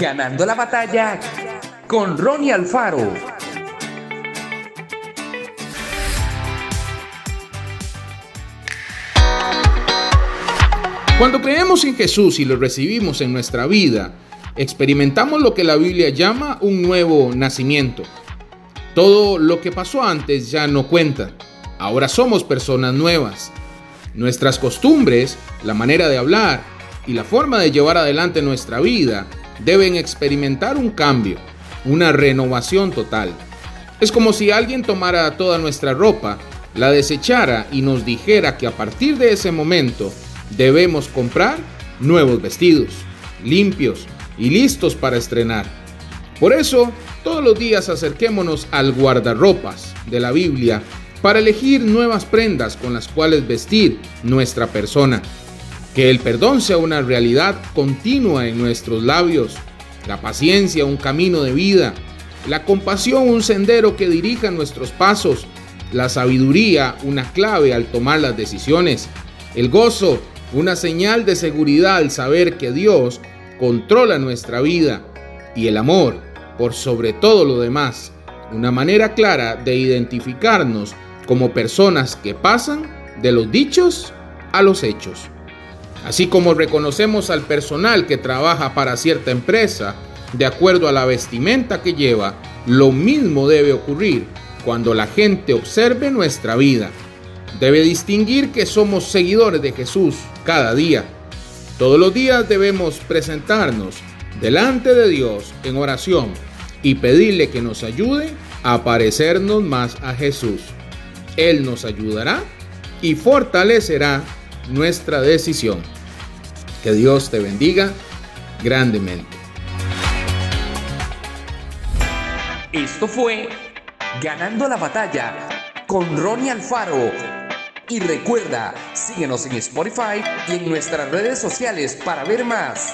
Ganando la batalla con Ronnie Alfaro. Cuando creemos en Jesús y lo recibimos en nuestra vida, experimentamos lo que la Biblia llama un nuevo nacimiento. Todo lo que pasó antes ya no cuenta. Ahora somos personas nuevas. Nuestras costumbres, la manera de hablar y la forma de llevar adelante nuestra vida deben experimentar un cambio, una renovación total. Es como si alguien tomara toda nuestra ropa, la desechara y nos dijera que a partir de ese momento debemos comprar nuevos vestidos, limpios y listos para estrenar. Por eso, todos los días acerquémonos al guardarropas de la Biblia para elegir nuevas prendas con las cuales vestir nuestra persona. Que el perdón sea una realidad continua en nuestros labios, la paciencia un camino de vida, la compasión un sendero que dirija nuestros pasos, la sabiduría una clave al tomar las decisiones, el gozo una señal de seguridad al saber que Dios controla nuestra vida. Y el amor, por sobre todo lo demás, una manera clara de identificarnos como personas que pasan de los dichos a los hechos. Así como reconocemos al personal que trabaja para cierta empresa de acuerdo a la vestimenta que lleva, lo mismo debe ocurrir cuando la gente observe nuestra vida. Debe distinguir que somos seguidores de Jesús cada día. Todos los días debemos presentarnos delante de Dios en oración y pedirle que nos ayude a parecernos más a Jesús. Él nos ayudará y fortalecerá nuestra decisión. Que Dios te bendiga grandemente. Esto fue Ganando la batalla con Ronnie Alfaro. Y recuerda, síguenos en Spotify y en nuestras redes sociales para ver más.